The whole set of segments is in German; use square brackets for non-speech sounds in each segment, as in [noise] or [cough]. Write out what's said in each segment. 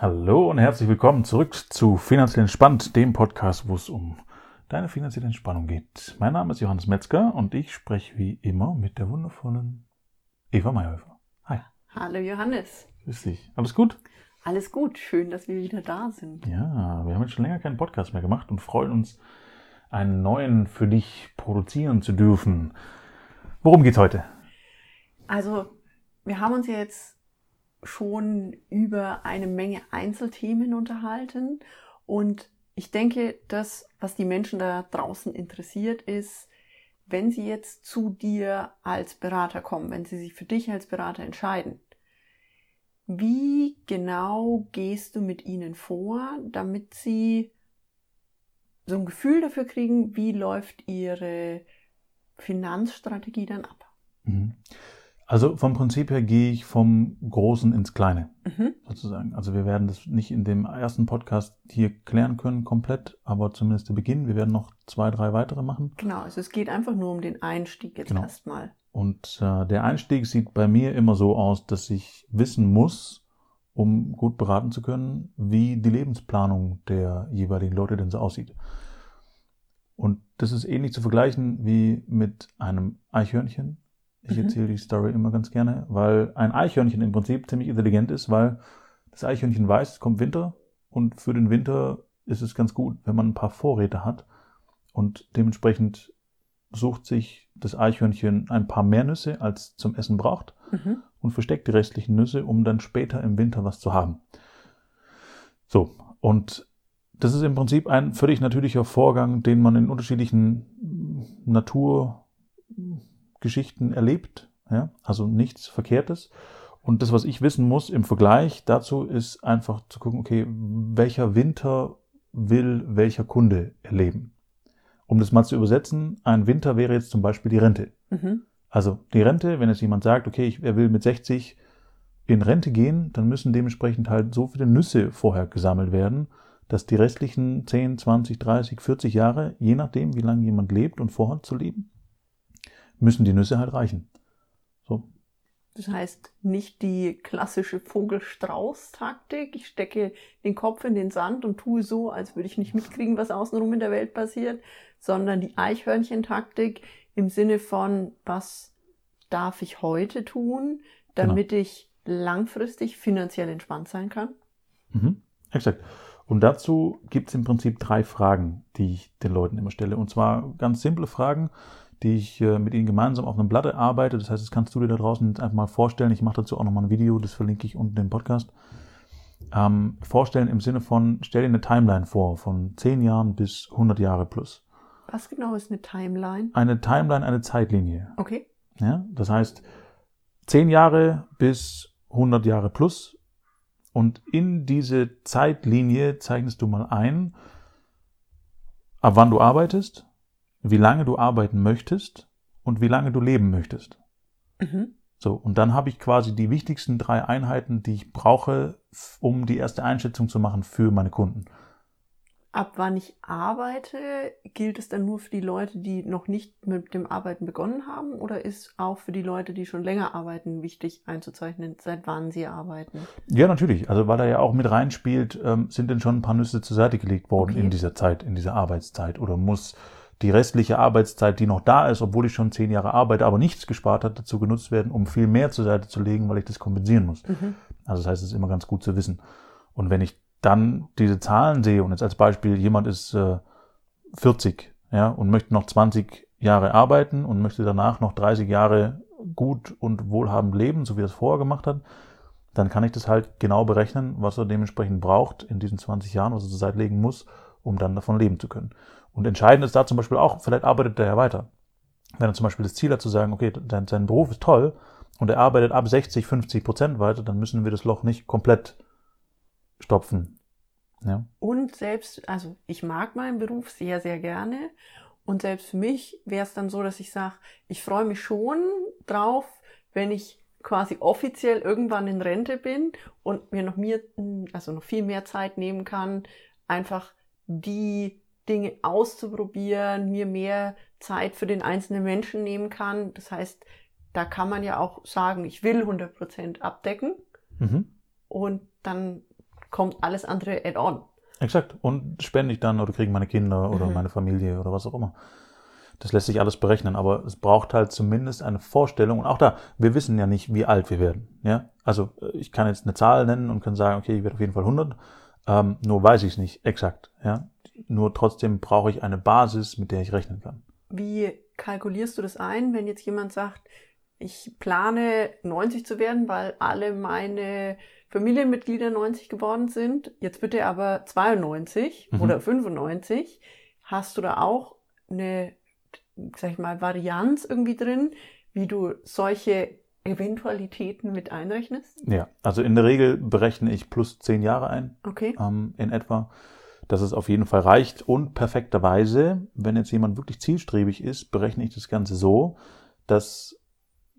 Hallo und herzlich willkommen zurück zu Finanziell Entspannt, dem Podcast, wo es um deine finanzielle Entspannung geht. Mein Name ist Johannes Metzger und ich spreche wie immer mit der wundervollen Eva Mayhöfer. Hi. Hallo Johannes. Grüß dich. Alles gut? Alles gut. Schön, dass wir wieder da sind. Ja, wir haben jetzt schon länger keinen Podcast mehr gemacht und freuen uns, einen neuen für dich produzieren zu dürfen. Worum geht's heute? Also, wir haben uns jetzt schon über eine Menge Einzelthemen unterhalten. Und ich denke, das, was die Menschen da draußen interessiert, ist, wenn sie jetzt zu dir als Berater kommen, wenn sie sich für dich als Berater entscheiden, wie genau gehst du mit ihnen vor, damit sie so ein Gefühl dafür kriegen, wie läuft ihre Finanzstrategie dann ab? Mhm. Also vom Prinzip her gehe ich vom Großen ins Kleine, mhm. sozusagen. Also wir werden das nicht in dem ersten Podcast hier klären können komplett, aber zumindest der Beginn. Wir werden noch zwei, drei weitere machen. Genau, also es geht einfach nur um den Einstieg jetzt genau. erstmal. Und äh, der Einstieg sieht bei mir immer so aus, dass ich wissen muss, um gut beraten zu können, wie die Lebensplanung der jeweiligen Leute denn so aussieht. Und das ist ähnlich zu vergleichen wie mit einem Eichhörnchen ich mhm. erzähle die Story immer ganz gerne, weil ein Eichhörnchen im Prinzip ziemlich intelligent ist, weil das Eichhörnchen weiß, es kommt Winter und für den Winter ist es ganz gut, wenn man ein paar Vorräte hat und dementsprechend sucht sich das Eichhörnchen ein paar mehr Nüsse, als zum Essen braucht mhm. und versteckt die restlichen Nüsse, um dann später im Winter was zu haben. So, und das ist im Prinzip ein völlig natürlicher Vorgang, den man in unterschiedlichen Natur Geschichten erlebt, ja, also nichts Verkehrtes. Und das, was ich wissen muss im Vergleich dazu, ist einfach zu gucken, okay, welcher Winter will welcher Kunde erleben? Um das mal zu übersetzen, ein Winter wäre jetzt zum Beispiel die Rente. Mhm. Also die Rente, wenn jetzt jemand sagt, okay, ich, er will mit 60 in Rente gehen, dann müssen dementsprechend halt so viele Nüsse vorher gesammelt werden, dass die restlichen 10, 20, 30, 40 Jahre, je nachdem, wie lange jemand lebt und vorhat zu leben, müssen die Nüsse halt reichen. So. Das heißt, nicht die klassische Vogelstrauß-Taktik. Ich stecke den Kopf in den Sand und tue so, als würde ich nicht mitkriegen, was außenrum in der Welt passiert, sondern die Eichhörnchen-Taktik im Sinne von, was darf ich heute tun, damit genau. ich langfristig finanziell entspannt sein kann? Mhm, exakt. Und dazu gibt es im Prinzip drei Fragen, die ich den Leuten immer stelle. Und zwar ganz simple Fragen, die ich äh, mit Ihnen gemeinsam auf einem Blatt arbeite. Das heißt, das kannst du dir da draußen einfach mal vorstellen. Ich mache dazu auch nochmal ein Video, das verlinke ich unten im Podcast. Ähm, vorstellen im Sinne von, stell dir eine Timeline vor, von 10 Jahren bis 100 Jahre plus. Was genau ist eine Timeline? Eine Timeline, eine Zeitlinie. Okay. Ja, das heißt, 10 Jahre bis 100 Jahre plus. Und in diese Zeitlinie zeichnest du mal ein, ab wann du arbeitest, wie lange du arbeiten möchtest und wie lange du leben möchtest. Mhm. So, und dann habe ich quasi die wichtigsten drei Einheiten, die ich brauche, um die erste Einschätzung zu machen für meine Kunden. Ab wann ich arbeite, gilt es dann nur für die Leute, die noch nicht mit dem Arbeiten begonnen haben oder ist auch für die Leute, die schon länger arbeiten, wichtig einzuzeichnen, seit wann sie arbeiten? Ja, natürlich. Also weil da ja auch mit reinspielt, ähm, sind denn schon ein paar Nüsse zur Seite gelegt worden okay. in dieser Zeit, in dieser Arbeitszeit oder muss die restliche Arbeitszeit, die noch da ist, obwohl ich schon zehn Jahre arbeite, aber nichts gespart hat, dazu genutzt werden, um viel mehr zur Seite zu legen, weil ich das kompensieren muss. Mhm. Also das heißt, es ist immer ganz gut zu wissen. Und wenn ich dann diese Zahlen sehe und jetzt als Beispiel jemand ist äh, 40 ja, und möchte noch 20 Jahre arbeiten und möchte danach noch 30 Jahre gut und wohlhabend leben, so wie er es vorher gemacht hat, dann kann ich das halt genau berechnen, was er dementsprechend braucht in diesen 20 Jahren, was er zur Seite legen muss, um dann davon leben zu können. Und entscheidend ist da zum Beispiel auch, vielleicht arbeitet er ja weiter. Wenn er zum Beispiel das Ziel hat zu sagen, okay, sein, sein Beruf ist toll und er arbeitet ab 60, 50 Prozent weiter, dann müssen wir das Loch nicht komplett stopfen. Ja. Und selbst, also ich mag meinen Beruf sehr, sehr gerne. Und selbst für mich wäre es dann so, dass ich sage, ich freue mich schon drauf, wenn ich quasi offiziell irgendwann in Rente bin und mir noch mehr, also noch viel mehr Zeit nehmen kann, einfach die Dinge auszuprobieren, mir mehr Zeit für den einzelnen Menschen nehmen kann. Das heißt, da kann man ja auch sagen, ich will 100% abdecken. Mhm. Und dann kommt alles andere add-on. Exakt. Und spende ich dann oder kriegen meine Kinder oder Mhm. meine Familie oder was auch immer. Das lässt sich alles berechnen, aber es braucht halt zumindest eine Vorstellung. Und auch da, wir wissen ja nicht, wie alt wir werden. Ja? Also äh, ich kann jetzt eine Zahl nennen und kann sagen, okay, ich werde auf jeden Fall 100. Ähm, nur weiß ich es nicht exakt. Ja? Nur trotzdem brauche ich eine Basis, mit der ich rechnen kann. Wie kalkulierst du das ein, wenn jetzt jemand sagt, ich plane 90 zu werden, weil alle meine Familienmitglieder 90 geworden sind. Jetzt er aber 92 Mhm. oder 95. Hast du da auch eine, sag ich mal, Varianz irgendwie drin, wie du solche Eventualitäten mit einrechnest? Ja, also in der Regel berechne ich plus 10 Jahre ein. Okay. ähm, in etwa, dass es auf jeden Fall reicht. Und perfekterweise, wenn jetzt jemand wirklich zielstrebig ist, berechne ich das Ganze so, dass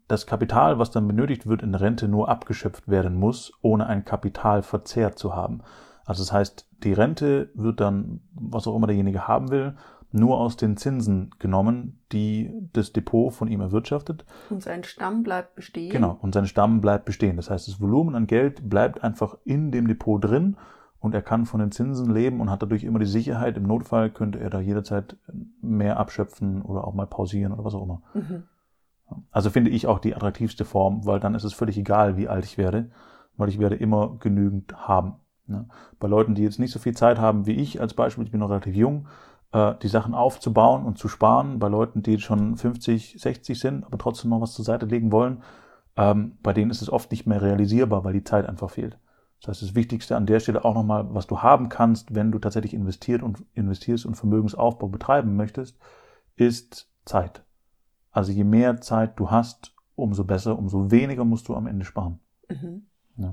das Kapital, was dann benötigt wird in Rente, nur abgeschöpft werden muss, ohne einen Kapitalverzehr zu haben. Also das heißt, die Rente wird dann, was auch immer derjenige haben will, nur aus den Zinsen genommen, die das Depot von ihm erwirtschaftet. Und sein Stamm bleibt bestehen. Genau, und sein Stamm bleibt bestehen. Das heißt, das Volumen an Geld bleibt einfach in dem Depot drin und er kann von den Zinsen leben und hat dadurch immer die Sicherheit, im Notfall könnte er da jederzeit mehr abschöpfen oder auch mal pausieren oder was auch immer. Mhm. Also finde ich auch die attraktivste Form, weil dann ist es völlig egal, wie alt ich werde, weil ich werde immer genügend haben. Ne? Bei Leuten, die jetzt nicht so viel Zeit haben wie ich als Beispiel, ich bin noch relativ jung, äh, die Sachen aufzubauen und zu sparen, bei Leuten, die schon 50, 60 sind, aber trotzdem noch was zur Seite legen wollen, ähm, bei denen ist es oft nicht mehr realisierbar, weil die Zeit einfach fehlt. Das heißt, das Wichtigste an der Stelle auch nochmal, was du haben kannst, wenn du tatsächlich investiert und investierst und Vermögensaufbau betreiben möchtest, ist Zeit. Also je mehr Zeit du hast, umso besser, umso weniger musst du am Ende sparen. Mhm. Ja.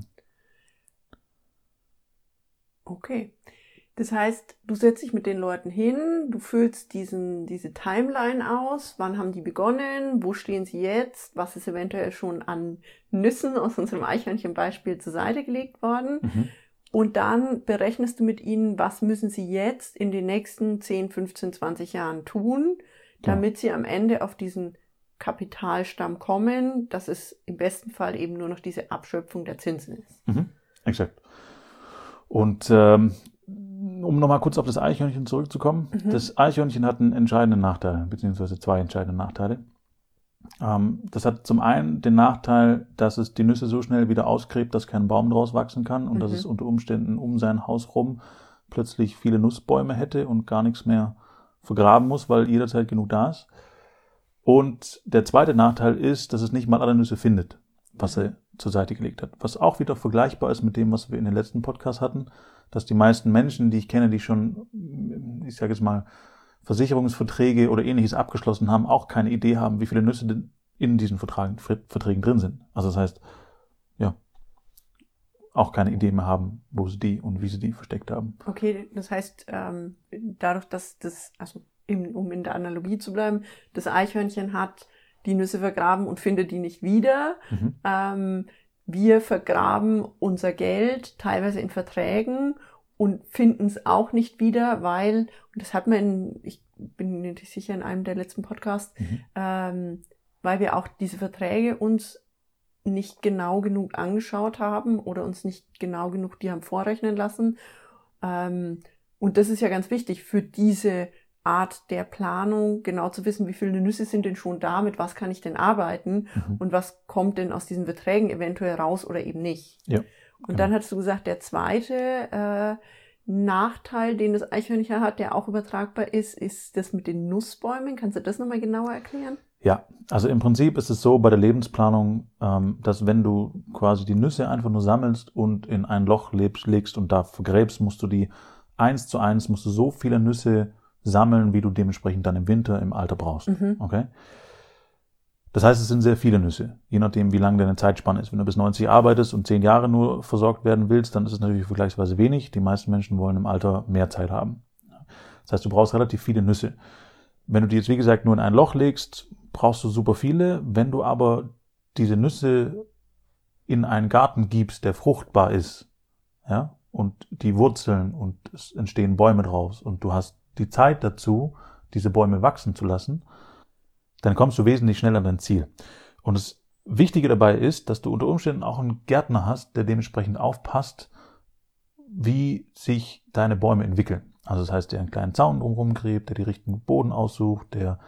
Okay. Das heißt, du setzt dich mit den Leuten hin, du füllst diesen, diese Timeline aus, wann haben die begonnen, wo stehen sie jetzt, was ist eventuell schon an Nüssen aus unserem Eichhörnchenbeispiel zur Seite gelegt worden. Mhm. Und dann berechnest du mit ihnen, was müssen sie jetzt in den nächsten 10, 15, 20 Jahren tun, damit sie am Ende auf diesen Kapitalstamm kommen, dass es im besten Fall eben nur noch diese Abschöpfung der Zinsen ist. Mhm. Exakt. Und ähm, um nochmal kurz auf das Eichhörnchen zurückzukommen. Mhm. Das Eichhörnchen hat einen entscheidenden Nachteil, beziehungsweise zwei entscheidende Nachteile. Ähm, das hat zum einen den Nachteil, dass es die Nüsse so schnell wieder ausgräbt, dass kein Baum draus wachsen kann und dass Mhm. es unter Umständen um sein Haus rum plötzlich viele Nussbäume hätte und gar nichts mehr vergraben muss, weil jederzeit genug da ist. Und der zweite Nachteil ist, dass es nicht mal alle Nüsse findet, was er zur Seite gelegt hat. Was auch wieder vergleichbar ist mit dem, was wir in den letzten Podcast hatten, dass die meisten Menschen, die ich kenne, die schon, ich sage jetzt mal, Versicherungsverträge oder ähnliches abgeschlossen haben, auch keine Idee haben, wie viele Nüsse denn in diesen Vertragen, Verträgen drin sind. Also das heißt, ja, auch keine Idee mehr haben, wo sie die und wie sie die versteckt haben. Okay, das heißt, ähm, dadurch, dass das, also im, um in der Analogie zu bleiben, das Eichhörnchen hat die Nüsse vergraben und findet die nicht wieder. Mhm. Ähm, wir vergraben unser Geld teilweise in Verträgen und finden es auch nicht wieder, weil, und das hat man in, ich bin mir nicht sicher in einem der letzten Podcasts, Mhm. ähm, weil wir auch diese Verträge uns nicht genau genug angeschaut haben oder uns nicht genau genug die haben vorrechnen lassen. Ähm, und das ist ja ganz wichtig für diese Art der Planung, genau zu wissen, wie viele Nüsse sind denn schon da, mit was kann ich denn arbeiten Mhm. und was kommt denn aus diesen Verträgen eventuell raus oder eben nicht. Ja, Und genau. dann hattest du gesagt, der zweite äh, Nachteil, den das Eichhörnchen hat, der auch übertragbar ist, ist das mit den Nussbäumen. Kannst du das nochmal genauer erklären? Ja, also im Prinzip ist es so bei der Lebensplanung, ähm, dass wenn du quasi die Nüsse einfach nur sammelst und in ein Loch lebst, legst und da vergräbst, musst du die eins zu eins, musst du so viele Nüsse sammeln, wie du dementsprechend dann im Winter im Alter brauchst. Mhm. Okay? Das heißt, es sind sehr viele Nüsse, je nachdem, wie lang deine Zeitspanne ist. Wenn du bis 90 arbeitest und 10 Jahre nur versorgt werden willst, dann ist es natürlich vergleichsweise wenig. Die meisten Menschen wollen im Alter mehr Zeit haben. Das heißt, du brauchst relativ viele Nüsse. Wenn du die jetzt, wie gesagt, nur in ein Loch legst, brauchst du super viele. Wenn du aber diese Nüsse in einen Garten gibst, der fruchtbar ist, ja, und die Wurzeln und es entstehen Bäume draus und du hast die Zeit dazu, diese Bäume wachsen zu lassen, dann kommst du wesentlich schneller an dein Ziel. Und das Wichtige dabei ist, dass du unter Umständen auch einen Gärtner hast, der dementsprechend aufpasst, wie sich deine Bäume entwickeln. Also das heißt, der einen kleinen Zaun drumherum gräbt, der die richtigen Boden aussucht, der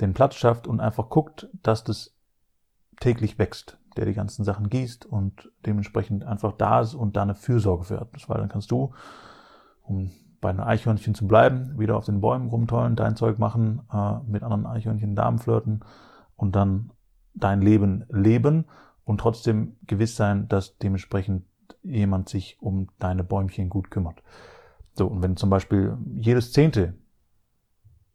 den Platz schafft und einfach guckt, dass das täglich wächst, der die ganzen Sachen gießt und dementsprechend einfach da ist und da eine Fürsorge für hat. Weil dann kannst du, um bei den Eichhörnchen zu bleiben, wieder auf den Bäumen rumtollen, dein Zeug machen, äh, mit anderen Eichhörnchen Damen flirten und dann dein Leben leben und trotzdem gewiss sein, dass dementsprechend jemand sich um deine Bäumchen gut kümmert. So, und wenn zum Beispiel jedes zehnte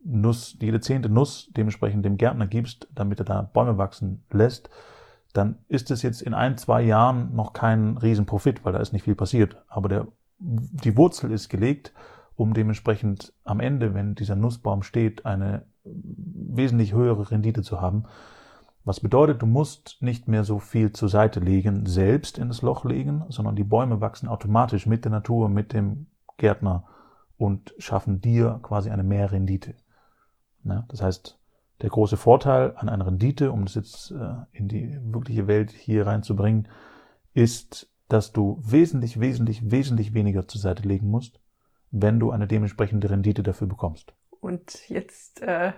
Nuss, jede zehnte Nuss dementsprechend dem Gärtner gibst, damit er da Bäume wachsen lässt, dann ist es jetzt in ein, zwei Jahren noch kein Riesenprofit, weil da ist nicht viel passiert. Aber der, die Wurzel ist gelegt, um dementsprechend am Ende, wenn dieser Nussbaum steht, eine wesentlich höhere Rendite zu haben. Was bedeutet, du musst nicht mehr so viel zur Seite legen, selbst in das Loch legen, sondern die Bäume wachsen automatisch mit der Natur, mit dem Gärtner und schaffen dir quasi eine Mehrrendite. Ja, das heißt, der große Vorteil an einer Rendite, um das jetzt äh, in die wirkliche Welt hier reinzubringen, ist, dass du wesentlich, wesentlich, wesentlich weniger zur Seite legen musst, wenn du eine dementsprechende Rendite dafür bekommst. Und jetzt äh,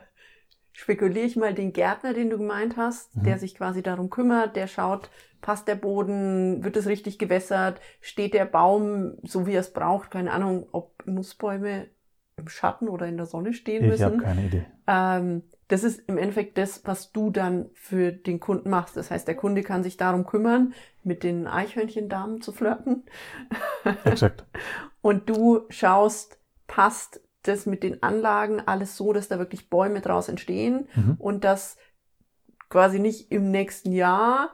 spekuliere ich mal den Gärtner, den du gemeint hast, mhm. der sich quasi darum kümmert, der schaut, passt der Boden, wird es richtig gewässert, steht der Baum so wie er es braucht, keine Ahnung, ob Nussbäume im Schatten oder in der Sonne stehen müssen. Ich habe keine Idee. Ähm, das ist im Endeffekt das, was du dann für den Kunden machst. Das heißt, der Kunde kann sich darum kümmern, mit den Eichhörnchendamen zu flirten. Exakt. [laughs] Und du schaust, passt das mit den Anlagen alles so, dass da wirklich Bäume draus entstehen mhm. und dass quasi nicht im nächsten Jahr,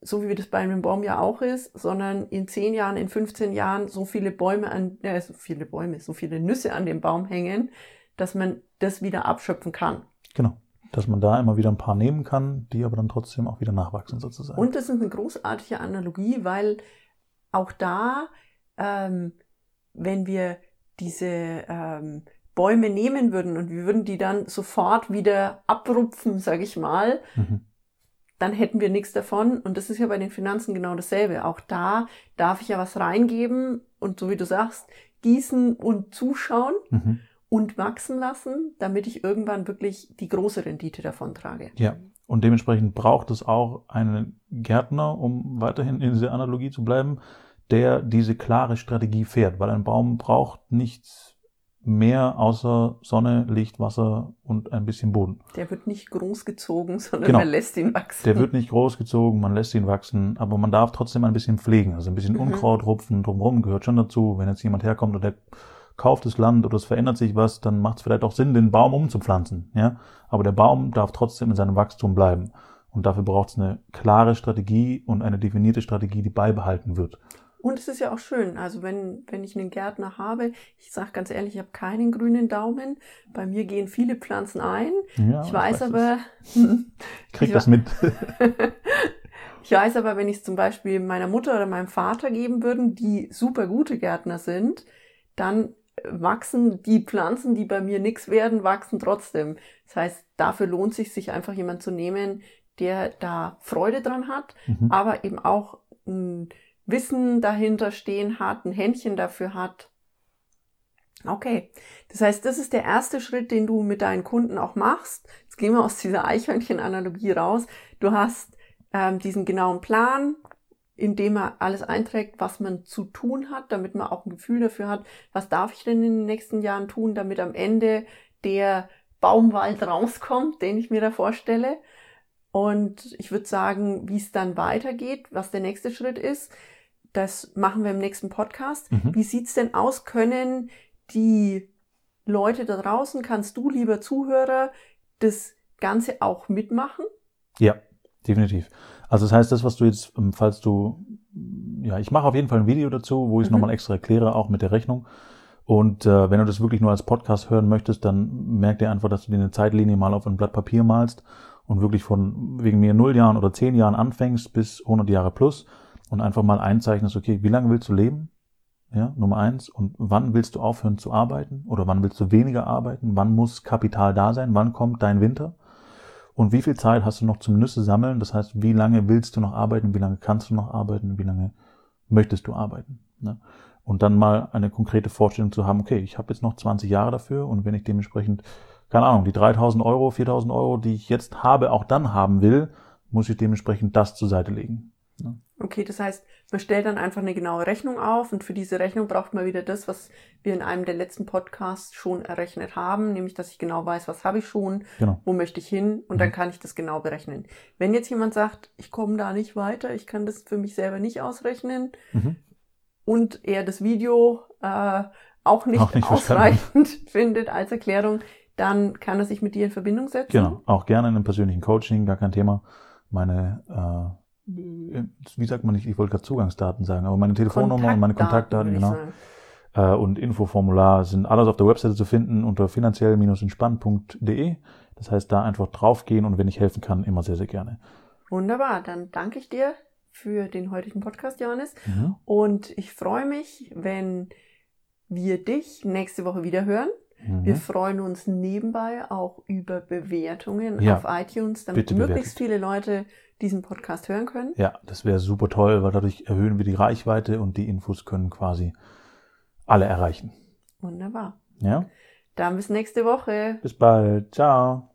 so wie das bei einem Baum ja auch ist, sondern in 10 Jahren, in 15 Jahren so viele Bäume an, äh, so viele Bäume, so viele Nüsse an dem Baum hängen, dass man das wieder abschöpfen kann. Genau. Dass man da immer wieder ein paar nehmen kann, die aber dann trotzdem auch wieder nachwachsen sozusagen. Und das ist eine großartige Analogie, weil auch da, ähm, wenn wir diese ähm, Bäume nehmen würden und wir würden die dann sofort wieder abrupfen, sage ich mal, mhm. dann hätten wir nichts davon. Und das ist ja bei den Finanzen genau dasselbe. Auch da darf ich ja was reingeben und so wie du sagst, gießen und zuschauen mhm. Und wachsen lassen, damit ich irgendwann wirklich die große Rendite davon trage. Ja. Und dementsprechend braucht es auch einen Gärtner, um weiterhin in dieser Analogie zu bleiben, der diese klare Strategie fährt, weil ein Baum braucht nichts mehr außer Sonne, Licht, Wasser und ein bisschen Boden. Der wird nicht großgezogen, [laughs] sondern genau. man lässt ihn wachsen. Der wird nicht großgezogen, man lässt ihn wachsen, aber man darf trotzdem ein bisschen pflegen. Also ein bisschen mhm. Unkraut rupfen drumherum gehört schon dazu. Wenn jetzt jemand herkommt und der kauft das Land oder es verändert sich was, dann macht es vielleicht auch Sinn, den Baum umzupflanzen. Ja? Aber der Baum darf trotzdem in seinem Wachstum bleiben. Und dafür braucht es eine klare Strategie und eine definierte Strategie, die beibehalten wird. Und es ist ja auch schön, also wenn, wenn ich einen Gärtner habe, ich sage ganz ehrlich, ich habe keinen grünen Daumen. Bei mir gehen viele Pflanzen ein. Ja, ich weiß, weiß aber. ich krieg das mit. [laughs] ich weiß aber, wenn ich es zum Beispiel meiner Mutter oder meinem Vater geben würden, die super gute Gärtner sind, dann wachsen die Pflanzen, die bei mir nichts werden, wachsen trotzdem. Das heißt, dafür lohnt sich, sich einfach jemand zu nehmen, der da Freude dran hat, mhm. aber eben auch ein Wissen dahinter stehen hat, ein Händchen dafür hat. Okay, das heißt, das ist der erste Schritt, den du mit deinen Kunden auch machst. Jetzt gehen wir aus dieser Eichhörnchen-Analogie raus. Du hast ähm, diesen genauen Plan, in dem er alles einträgt, was man zu tun hat, damit man auch ein Gefühl dafür hat, was darf ich denn in den nächsten Jahren tun, damit am Ende der Baumwald [laughs] rauskommt, den ich mir da vorstelle. Und ich würde sagen, wie es dann weitergeht, was der nächste Schritt ist, das machen wir im nächsten Podcast. Mhm. Wie sieht's denn aus? Können die Leute da draußen, kannst du, lieber Zuhörer, das Ganze auch mitmachen? Ja, definitiv. Also das heißt, das, was du jetzt, ähm, falls du, ja, ich mache auf jeden Fall ein Video dazu, wo ich es mhm. nochmal extra erkläre, auch mit der Rechnung. Und äh, wenn du das wirklich nur als Podcast hören möchtest, dann merk dir einfach, dass du dir eine Zeitlinie mal auf ein Blatt Papier malst und wirklich von wegen mir null Jahren oder zehn Jahren anfängst bis 100 Jahre plus und einfach mal einzeichnest, okay, wie lange willst du leben? Ja, Nummer eins. Und wann willst du aufhören zu arbeiten? Oder wann willst du weniger arbeiten? Wann muss Kapital da sein? Wann kommt dein Winter? Und wie viel Zeit hast du noch zum Nüsse sammeln? Das heißt, wie lange willst du noch arbeiten? Wie lange kannst du noch arbeiten? Wie lange möchtest du arbeiten? Ne? und dann mal eine konkrete Vorstellung zu haben, okay, ich habe jetzt noch 20 Jahre dafür und wenn ich dementsprechend, keine Ahnung, die 3000 Euro, 4000 Euro, die ich jetzt habe, auch dann haben will, muss ich dementsprechend das zur Seite legen. Ja. Okay, das heißt, man stellt dann einfach eine genaue Rechnung auf und für diese Rechnung braucht man wieder das, was wir in einem der letzten Podcasts schon errechnet haben, nämlich dass ich genau weiß, was habe ich schon, Genau. wo möchte ich hin und Mhm. dann kann ich das genau berechnen. Wenn jetzt jemand sagt, ich komme da nicht weiter, ich kann das für mich selber nicht ausrechnen Mhm. und er das Video äh, auch nicht, Auch nicht ausreichend [laughs] findet als Erklärung, dann kann er sich mit dir in Verbindung setzen. Genau, auch gerne in einem persönlichen Coaching, gar kein Thema. Meine, äh, wie sagt man nicht, ich wollte gerade Zugangsdaten sagen, aber meine Telefonnummer und meine Kontaktdaten, genau. sagen. äh, und Infoformular sind alles auf der Webseite zu finden unter finanziell-entspannt.de. Das heißt, da einfach draufgehen und wenn ich helfen kann, immer sehr, sehr gerne. Wunderbar, dann danke ich dir für den heutigen Podcast, Johannes. Mhm. Und ich freue mich, wenn wir dich nächste Woche wieder hören. Wir Mhm. freuen uns nebenbei auch über Bewertungen Ja, auf iTunes, damit möglichst viele Leute diesen Podcast hören können. Ja, das wäre super toll, weil dadurch erhöhen wir die Reichweite und die Infos können quasi alle erreichen. Wunderbar. Ja, Dann bis nächste Woche. bis bald. Ciao.